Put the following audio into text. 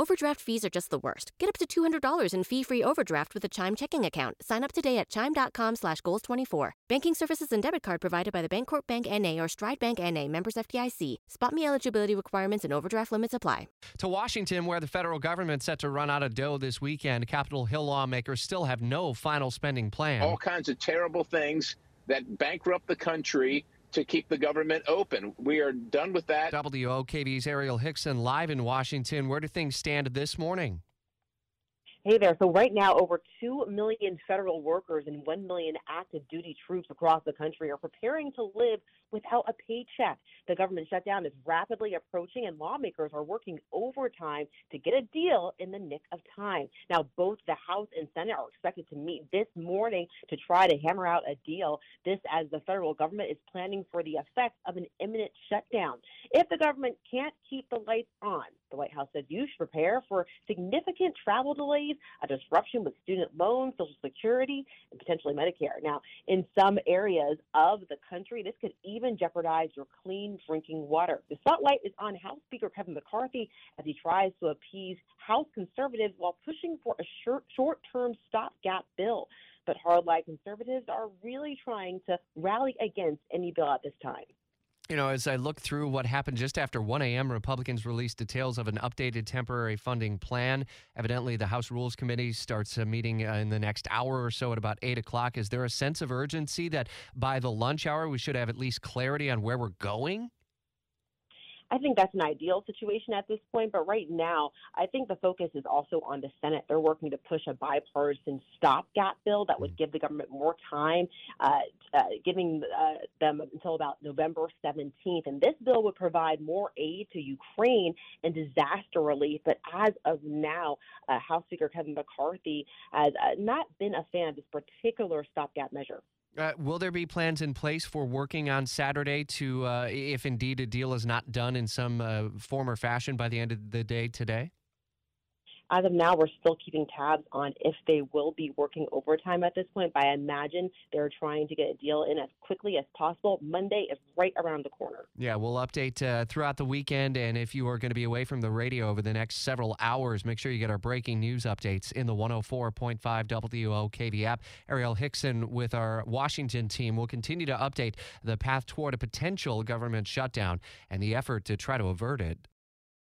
Overdraft fees are just the worst. Get up to $200 in fee-free overdraft with a Chime checking account. Sign up today at Chime.com slash Goals24. Banking services and debit card provided by the Bancorp Bank N.A. or Stride Bank N.A. members FDIC. SpotMe eligibility requirements and overdraft limits apply. To Washington, where the federal government's set to run out of dough this weekend, Capitol Hill lawmakers still have no final spending plan. All kinds of terrible things that bankrupt the country to keep the government open. We are done with that. WOKV's Arielle Hixson live in Washington. Where do things stand this morning? Hey there. So right now, over 2 million federal workers and 1 million active duty troops across the country are preparing to live without a paycheck. The government shutdown is rapidly approaching and lawmakers are working overtime to get a deal in the nick of time. Now, both the House and Senate are expected to meet this morning to try to hammer out a deal. This as the federal government is planning for the effects of an imminent shutdown. If the government can't keep the lights on, the White House says you should prepare for significant travel delays, a disruption with student loans, Social Security, and potentially Medicare. Now, in some areas of the country, this could even jeopardize your clean drinking water. The spotlight is on House Speaker Kevin McCarthy as he tries to appease House conservatives while pushing for a short term stopgap bill. But hardline conservatives are really trying to rally against any bill at this time. You know, as I look through what happened just after 1 a.m., Republicans released details of an updated temporary funding plan. Evidently, the House Rules Committee starts a meeting uh, in the next hour or so at about 8 o'clock. Is there a sense of urgency that by the lunch hour we should have at least clarity on where we're going? I think that's an ideal situation at this point. But right now, I think the focus is also on the Senate. They're working to push a bipartisan stopgap bill that would mm. give the government more time, uh, uh, giving uh, them until about November 17th. And this bill would provide more aid to Ukraine and disaster relief. But as of now, uh, House Speaker Kevin McCarthy has uh, not been a fan of this particular stopgap measure. Uh, will there be plans in place for working on Saturday to, uh, if indeed a deal is not done in some uh, form or fashion by the end of the day today? As of now, we're still keeping tabs on if they will be working overtime at this point. But I imagine they're trying to get a deal in as quickly as possible. Monday is right around the corner. Yeah, we'll update uh, throughout the weekend. And if you are going to be away from the radio over the next several hours, make sure you get our breaking news updates in the 104.5 WOKV app. Arielle Hixson with our Washington team will continue to update the path toward a potential government shutdown and the effort to try to avert it.